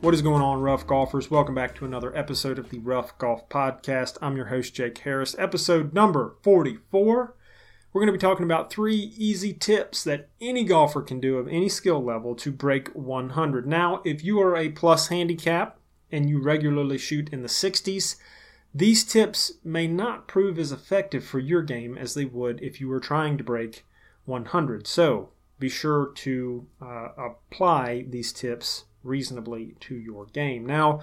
What is going on, rough golfers? Welcome back to another episode of the Rough Golf Podcast. I'm your host, Jake Harris, episode number 44. We're going to be talking about three easy tips that any golfer can do of any skill level to break 100. Now, if you are a plus handicap and you regularly shoot in the 60s, these tips may not prove as effective for your game as they would if you were trying to break 100. So, be sure to uh, apply these tips reasonably to your game. Now,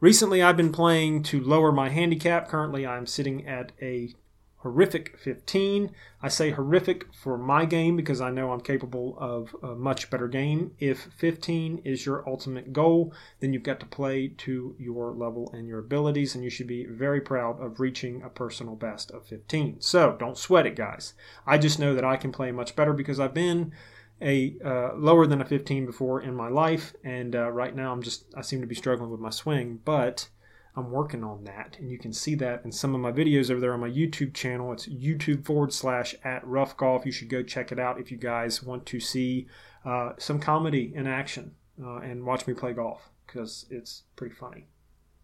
recently I've been playing to lower my handicap. Currently, I'm sitting at a horrific 15. I say horrific for my game because I know I'm capable of a much better game. If 15 is your ultimate goal, then you've got to play to your level and your abilities, and you should be very proud of reaching a personal best of 15. So don't sweat it, guys. I just know that I can play much better because I've been a uh, lower than a 15 before in my life, and uh, right now I'm just I seem to be struggling with my swing, but I'm working on that, and you can see that in some of my videos over there on my YouTube channel. It's YouTube forward slash at Rough Golf. You should go check it out if you guys want to see uh, some comedy in action uh, and watch me play golf because it's pretty funny.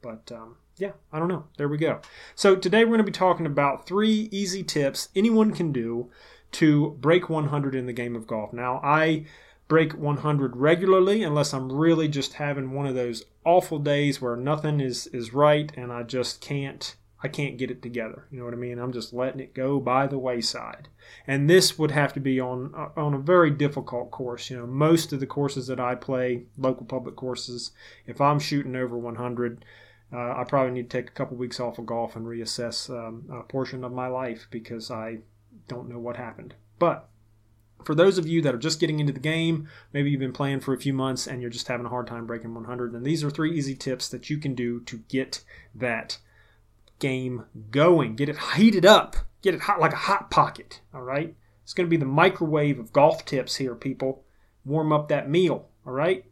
But um, yeah, I don't know. There we go. So today we're going to be talking about three easy tips anyone can do to break 100 in the game of golf. Now, I break 100 regularly unless I'm really just having one of those awful days where nothing is is right and I just can't I can't get it together. You know what I mean? I'm just letting it go by the wayside. And this would have to be on on a very difficult course. You know, most of the courses that I play, local public courses, if I'm shooting over 100, uh, I probably need to take a couple weeks off of golf and reassess um, a portion of my life because I don't know what happened. But for those of you that are just getting into the game, maybe you've been playing for a few months and you're just having a hard time breaking 100, then these are three easy tips that you can do to get that game going. Get it heated up. Get it hot like a hot pocket. All right? It's going to be the microwave of golf tips here, people. Warm up that meal. All right?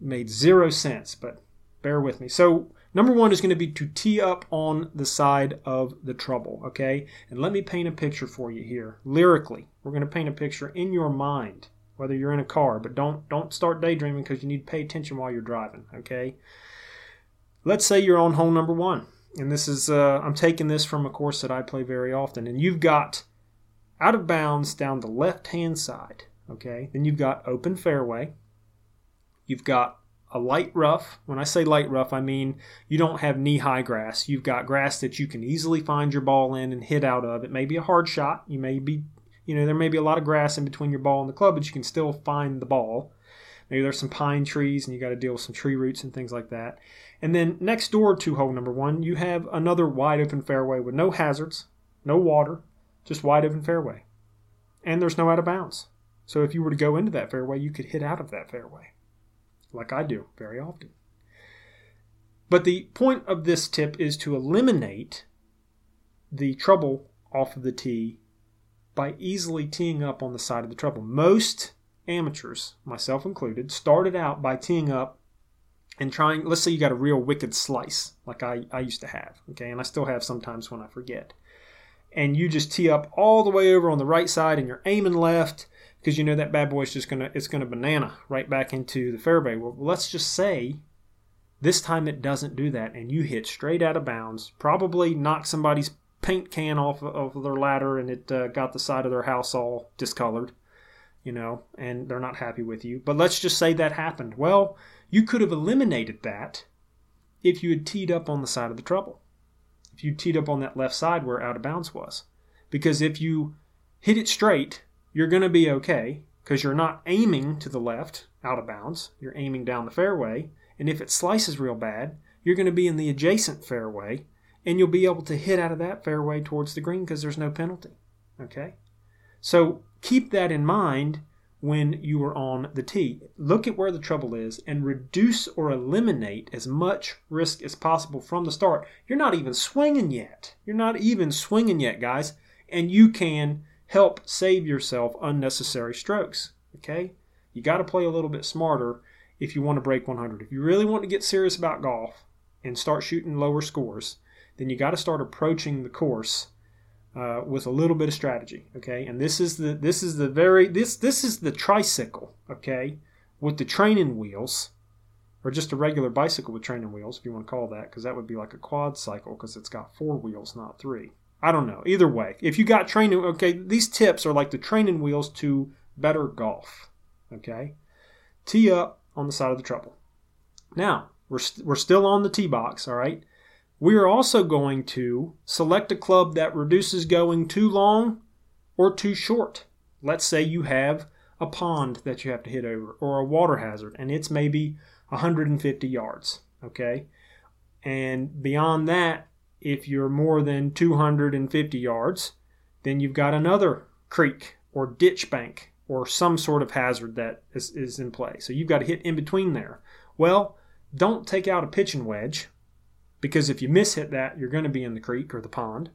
Made zero sense, but bear with me. So, Number one is going to be to tee up on the side of the trouble, okay? And let me paint a picture for you here. Lyrically, we're going to paint a picture in your mind, whether you're in a car, but don't don't start daydreaming because you need to pay attention while you're driving, okay? Let's say you're on hole number one, and this is uh, I'm taking this from a course that I play very often, and you've got out of bounds down the left hand side, okay? Then you've got open fairway. You've got a light rough. When I say light rough, I mean you don't have knee high grass. You've got grass that you can easily find your ball in and hit out of. It may be a hard shot. You may be, you know, there may be a lot of grass in between your ball and the club, but you can still find the ball. Maybe there's some pine trees and you got to deal with some tree roots and things like that. And then next door to hole number one, you have another wide open fairway with no hazards, no water, just wide open fairway. And there's no out of bounds. So if you were to go into that fairway, you could hit out of that fairway like I do very often. But the point of this tip is to eliminate the trouble off of the tee by easily teeing up on the side of the trouble. Most amateurs, myself included, started out by teeing up and trying, let's say you got a real wicked slice, like I, I used to have, okay, and I still have sometimes when I forget. And you just tee up all the way over on the right side and you're aiming left because you know that bad boy's just gonna it's gonna banana right back into the fairway. Well, let's just say this time it doesn't do that, and you hit straight out of bounds. Probably knock somebody's paint can off of their ladder, and it uh, got the side of their house all discolored. You know, and they're not happy with you. But let's just say that happened. Well, you could have eliminated that if you had teed up on the side of the trouble. If you teed up on that left side where out of bounds was. Because if you hit it straight you're going to be okay because you're not aiming to the left out of bounds. You're aiming down the fairway. And if it slices real bad, you're going to be in the adjacent fairway and you'll be able to hit out of that fairway towards the green because there's no penalty. Okay? So keep that in mind when you are on the tee. Look at where the trouble is and reduce or eliminate as much risk as possible from the start. You're not even swinging yet. You're not even swinging yet, guys. And you can help save yourself unnecessary strokes. Okay? You got to play a little bit smarter if you want to break 100. If you really want to get serious about golf and start shooting lower scores, then you got to start approaching the course uh, with a little bit of strategy. Okay, and this is the this is the very this this is the tricycle. Okay, with the training wheels or just a regular bicycle with training wheels, if you want to call that, because that would be like a quad cycle because it's got four wheels, not three. I don't know. Either way, if you got training, okay, these tips are like the training wheels to better golf. Okay, tee up on the side of the trouble. Now we're we st- we're still on the tee box. All right. We are also going to select a club that reduces going too long or too short. Let's say you have a pond that you have to hit over or a water hazard and it's maybe 150 yards. Okay. And beyond that, if you're more than 250 yards, then you've got another creek or ditch bank or some sort of hazard that is, is in play. So you've got to hit in between there. Well, don't take out a pitching wedge because if you miss hit that, you're going to be in the creek or the pond.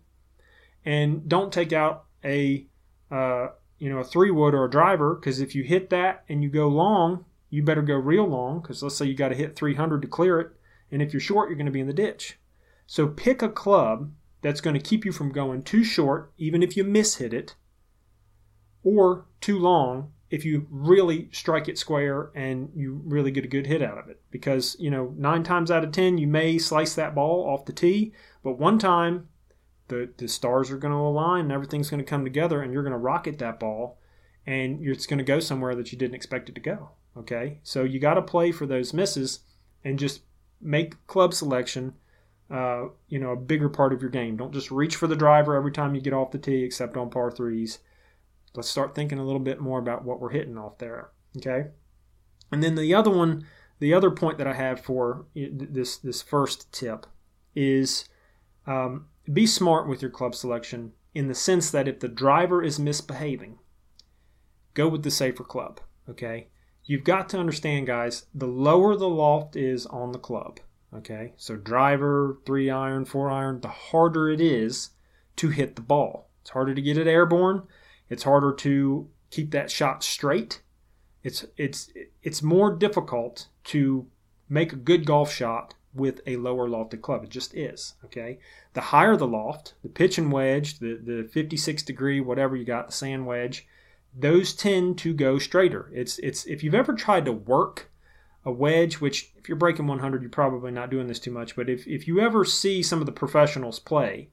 And don't take out a uh, you know a three wood or a driver because if you hit that and you go long, you better go real long because let's say you got to hit 300 to clear it, and if you're short, you're going to be in the ditch. So pick a club that's going to keep you from going too short, even if you miss hit it, or too long if you really strike it square and you really get a good hit out of it. Because, you know, nine times out of ten, you may slice that ball off the tee, but one time the, the stars are going to align and everything's going to come together and you're going to rocket that ball and it's going to go somewhere that you didn't expect it to go. Okay? So you got to play for those misses and just make club selection uh, you know, a bigger part of your game. Don't just reach for the driver every time you get off the tee, except on par threes. Let's start thinking a little bit more about what we're hitting off there. Okay. And then the other one, the other point that I have for this this first tip is um, be smart with your club selection in the sense that if the driver is misbehaving, go with the safer club. Okay. You've got to understand, guys, the lower the loft is on the club, Okay, so driver, three iron, four iron, the harder it is to hit the ball. It's harder to get it airborne. It's harder to keep that shot straight. It's it's it's more difficult to make a good golf shot with a lower lofted club. It just is. Okay. The higher the loft, the pitching wedge, the, the 56 degree, whatever you got, the sand wedge, those tend to go straighter. It's it's if you've ever tried to work a wedge, which if you're breaking 100, you're probably not doing this too much. But if, if you ever see some of the professionals play,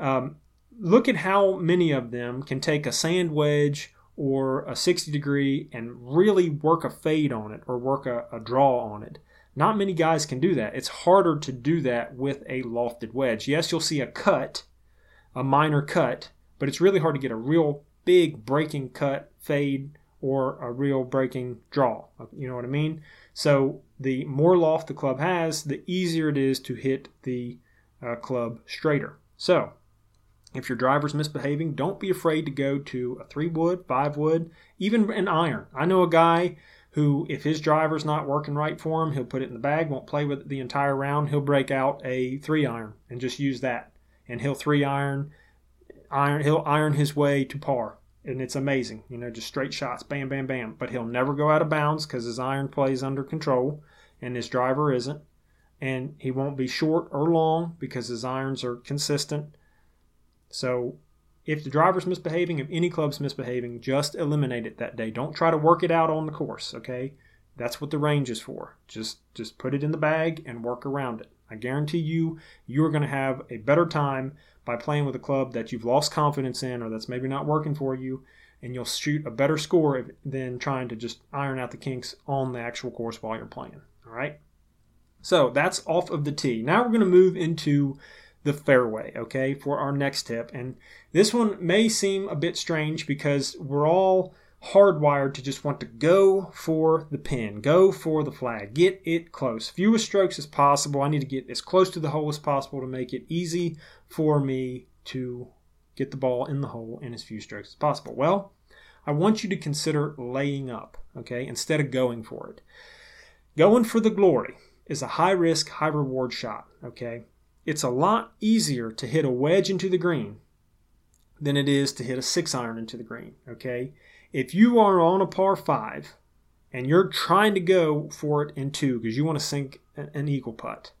um, look at how many of them can take a sand wedge or a 60 degree and really work a fade on it or work a, a draw on it. Not many guys can do that. It's harder to do that with a lofted wedge. Yes, you'll see a cut, a minor cut, but it's really hard to get a real big breaking cut, fade, or a real breaking draw. You know what I mean? So the more loft the club has, the easier it is to hit the uh, club straighter. So if your driver's misbehaving, don't be afraid to go to a three wood, five wood, even an iron. I know a guy who, if his driver's not working right for him, he'll put it in the bag, won't play with it the entire round. He'll break out a three iron and just use that. And he'll three iron, iron, he'll iron his way to par and it's amazing. You know, just straight shots, bam, bam, bam. But he'll never go out of bounds because his iron plays under control, and his driver isn't. And he won't be short or long because his irons are consistent. So, if the driver's misbehaving, if any club's misbehaving, just eliminate it that day. Don't try to work it out on the course. Okay, that's what the range is for. Just just put it in the bag and work around it. I guarantee you, you're going to have a better time by playing with a club that you've lost confidence in or that's maybe not working for you, and you'll shoot a better score than trying to just iron out the kinks on the actual course while you're playing. All right. So that's off of the tee. Now we're going to move into the fairway, okay, for our next tip. And this one may seem a bit strange because we're all hardwired to just want to go for the pin, go for the flag, get it close. Fewest strokes as possible. I need to get as close to the hole as possible to make it easy for me to get the ball in the hole in as few strokes as possible. Well, I want you to consider laying up, okay, instead of going for it. Going for the glory is a high risk, high reward shot, okay? It's a lot easier to hit a wedge into the green than it is to hit a six iron into the green, okay? If you are on a par five and you're trying to go for it in two because you want to sink an eagle putt,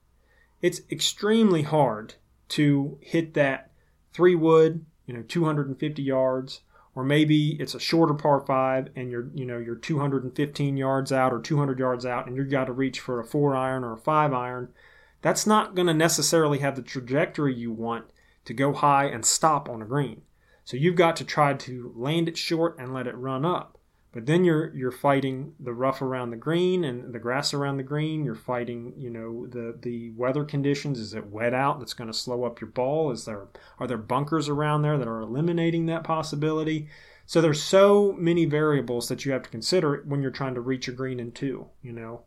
it's extremely hard to hit that three wood, you know, 250 yards, or maybe it's a shorter par five and you're you know you're 215 yards out or 200 yards out and you've got to reach for a four iron or a five iron that's not going to necessarily have the trajectory you want to go high and stop on a green so you've got to try to land it short and let it run up but then you're you're fighting the rough around the green and the grass around the green. You're fighting, you know, the the weather conditions. Is it wet out? That's going to slow up your ball. Is there are there bunkers around there that are eliminating that possibility? So there's so many variables that you have to consider when you're trying to reach a green in two. You know,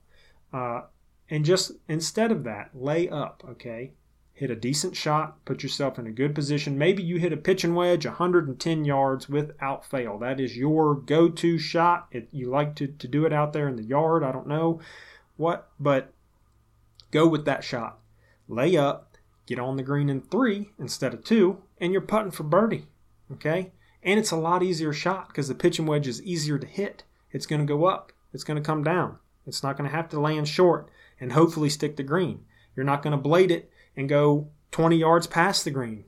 uh, and just instead of that, lay up. Okay, hit a decent shot, put yourself in a good position. Maybe you hit a pitching wedge 110 yards without fail. That is your go to shot. It, you like to, to do it out there in the yard. I don't know what, but go with that shot. Lay up, get on the green in three instead of two, and you're putting for birdie. Okay? And it's a lot easier shot because the pitching wedge is easier to hit. It's going to go up, it's going to come down. It's not going to have to land short and hopefully stick the green. You're not going to blade it and go 20 yards past the green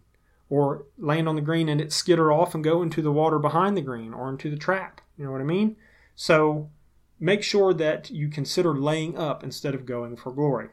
or land on the green and it skitter off and go into the water behind the green or into the trap. You know what I mean? So make sure that you consider laying up instead of going for glory.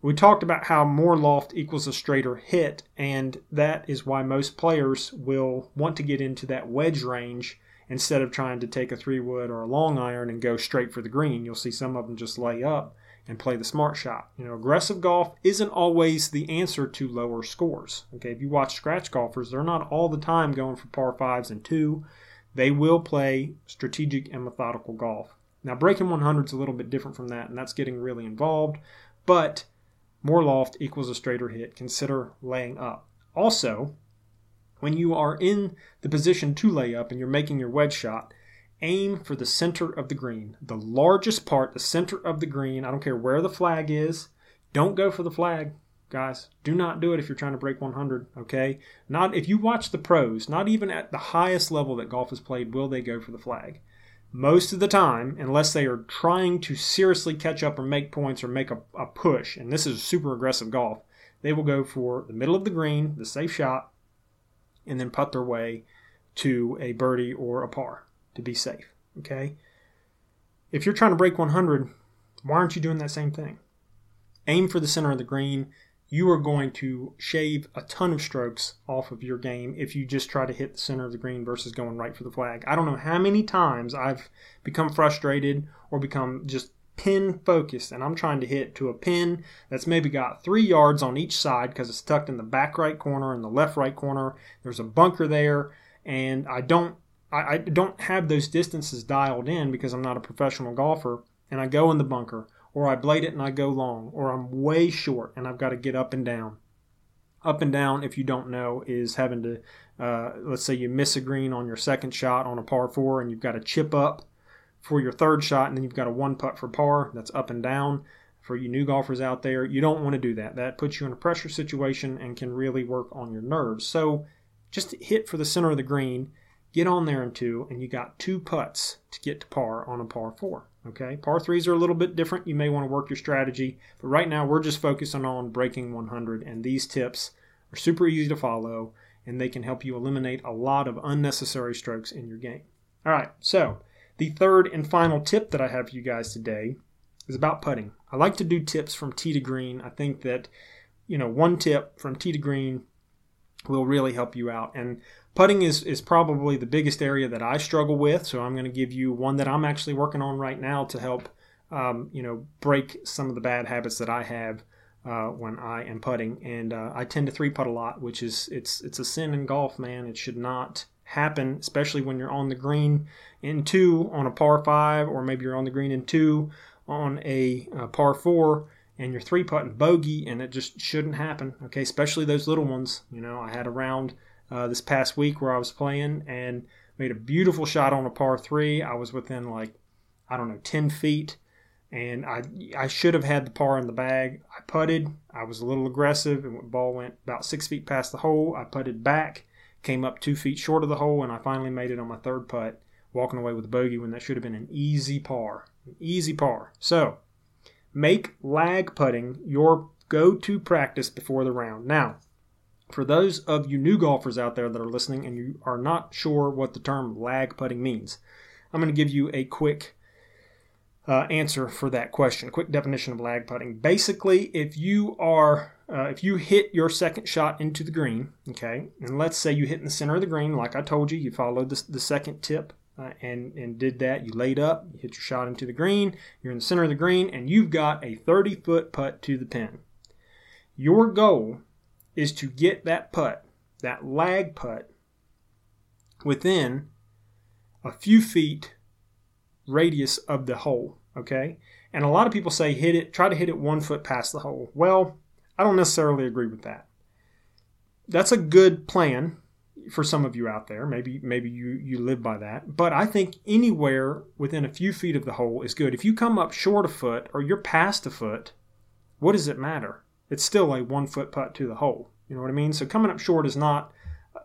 We talked about how more loft equals a straighter hit, and that is why most players will want to get into that wedge range instead of trying to take a three wood or a long iron and go straight for the green. You'll see some of them just lay up and play the smart shot. You know, aggressive golf isn't always the answer to lower scores. Okay, if you watch scratch golfers, they're not all the time going for par fives and two. They will play strategic and methodical golf. Now, breaking 100 is a little bit different from that, and that's getting really involved. But more loft equals a straighter hit. Consider laying up. Also, when you are in the position to lay up and you're making your wedge shot, aim for the center of the green. The largest part, the center of the green. I don't care where the flag is. Don't go for the flag, guys. Do not do it if you're trying to break 100, okay? Not if you watch the pros, not even at the highest level that golf is played will they go for the flag. Most of the time, unless they are trying to seriously catch up or make points or make a, a push, and this is super aggressive golf, they will go for the middle of the green, the safe shot, and then putt their way to a birdie or a par to be safe. Okay? If you're trying to break 100, why aren't you doing that same thing? Aim for the center of the green. You are going to shave a ton of strokes off of your game if you just try to hit the center of the green versus going right for the flag. I don't know how many times I've become frustrated or become just pin focused and I'm trying to hit to a pin that's maybe got three yards on each side because it's tucked in the back right corner and the left right corner. There's a bunker there and I don't I, I don't have those distances dialed in because I'm not a professional golfer and I go in the bunker or I blade it and I go long or I'm way short and I've got to get up and down. Up and down, if you don't know, is having to, uh, let's say you miss a green on your second shot on a par four and you've got to chip up for your third shot and then you've got a one putt for par. That's up and down. For you new golfers out there, you don't want to do that. That puts you in a pressure situation and can really work on your nerves. So just hit for the center of the green get on there in two, and you got two putts to get to par on a par four. Okay, par threes are a little bit different. You may want to work your strategy, but right now we're just focusing on breaking 100, and these tips are super easy to follow, and they can help you eliminate a lot of unnecessary strokes in your game. All right, so the third and final tip that I have for you guys today is about putting. I like to do tips from tee to green. I think that, you know, one tip from tee to green will really help you out. And putting is, is probably the biggest area that I struggle with. So I'm going to give you one that I'm actually working on right now to help, um, you know, break some of the bad habits that I have uh, when I am putting. And uh, I tend to three putt a lot, which is it's it's a sin in golf, man. It should not happen, especially when you're on the green in two on a par five, or maybe you're on the green in two on a, a uh, par four and you're three putting bogey, and it just shouldn't happen. Okay, especially those little ones. You know, I had a round uh, this past week where I was playing and made a beautiful shot on a par three. I was within like, I don't know, 10 feet. And I, I should have had the par in the bag. I putted. I was a little aggressive, and the ball went about six feet past the hole. I putted back, came up two feet short of the hole, and I finally made it on my third putt, walking away with a bogey when that should have been an easy par. An easy par. So, make lag putting your go to practice before the round. Now, For those of you new golfers out there that are listening and you are not sure what the term lag putting means, I'm going to give you a quick uh, answer for that question. Quick definition of lag putting. Basically, if you are uh, if you hit your second shot into the green, okay, and let's say you hit in the center of the green, like I told you, you followed the, the second tip uh, and and did that. You laid up, you hit your shot into the green. You're in the center of the green, and you've got a 30 foot putt to the pin. Your goal is to get that putt, that lag putt, within a few feet radius of the hole. Okay, and a lot of people say hit it, try to hit it one foot past the hole. Well, I don't necessarily agree with that. That's a good plan for some of you out there. Maybe maybe you you live by that. But I think anywhere within a few feet of the hole is good. If you come up short a foot or you're past a foot, what does it matter? It's still a one foot putt to the hole. You know what I mean? So coming up short is not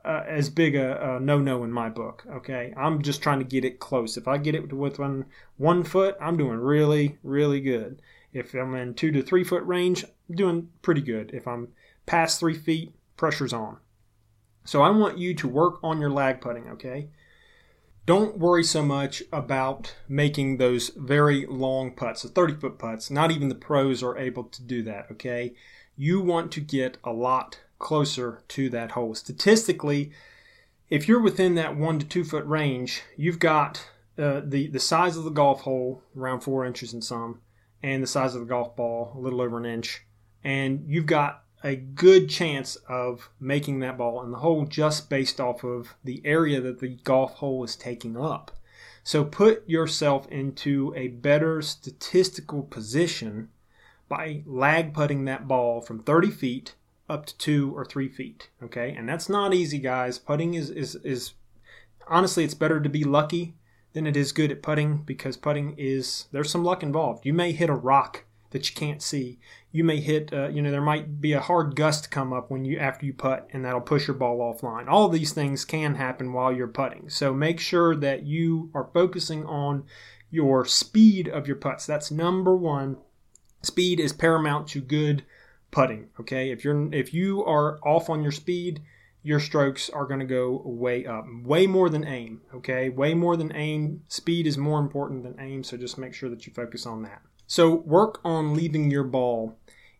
uh, as big a, a no no in my book. Okay, I'm just trying to get it close. If I get it within one foot, I'm doing really really good. If I'm in two to three foot range, I'm doing pretty good. If I'm past three feet, pressure's on. So I want you to work on your lag putting, okay? Don't worry so much about making those very long putts, the 30 foot putts. Not even the pros are able to do that, okay? You want to get a lot closer to that hole. Statistically, if you're within that one to two foot range, you've got uh, the, the size of the golf hole, around four inches and some, and the size of the golf ball, a little over an inch. And you've got a good chance of making that ball in the hole just based off of the area that the golf hole is taking up. So put yourself into a better statistical position by lag putting that ball from 30 feet up to two or three feet. Okay, and that's not easy, guys. Putting is is is honestly, it's better to be lucky than it is good at putting because putting is there's some luck involved. You may hit a rock that you can't see. You may hit, uh, you know, there might be a hard gust come up when you after you putt, and that'll push your ball offline. All these things can happen while you're putting. So make sure that you are focusing on your speed of your putts. That's number one. Speed is paramount to good putting. Okay, if you're if you are off on your speed, your strokes are going to go way up, way more than aim. Okay, way more than aim. Speed is more important than aim, so just make sure that you focus on that. So work on leaving your ball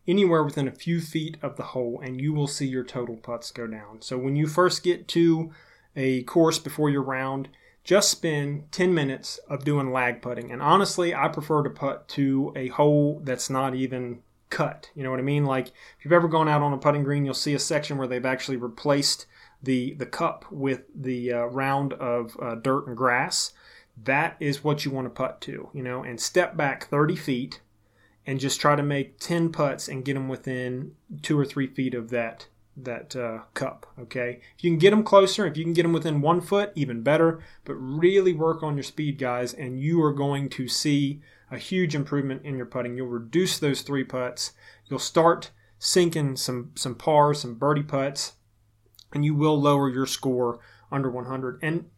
anywhere within a few feet of the hole and you will see your total putts go down. So when you first get to a course before your round, just spend 10 minutes of doing lag putting. And honestly, I prefer to putt to a hole that's not even cut. You know what I mean? Like if you've ever gone out on a putting green, you'll see a section where they've actually replaced the the cup with the uh, round of uh, dirt and grass that is what you want to putt to, you know, and step back 30 feet and just try to make 10 putts and get them within two or three feet of that that uh, cup. Okay, if you can get them closer, if you can get them within one foot, even better. But really work on your speed, guys, and you are going to see a huge improvement in your putting. You'll reduce those three putts. You'll start sinking some some pars, some birdie putts, and you will lower your score under 100. And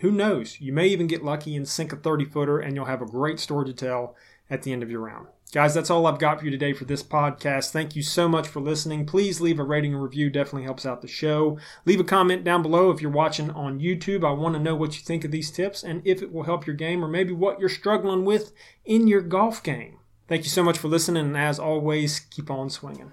who knows? You may even get lucky and sink a 30 footer, and you'll have a great story to tell at the end of your round. Guys, that's all I've got for you today for this podcast. Thank you so much for listening. Please leave a rating and review, definitely helps out the show. Leave a comment down below if you're watching on YouTube. I want to know what you think of these tips and if it will help your game or maybe what you're struggling with in your golf game. Thank you so much for listening, and as always, keep on swinging.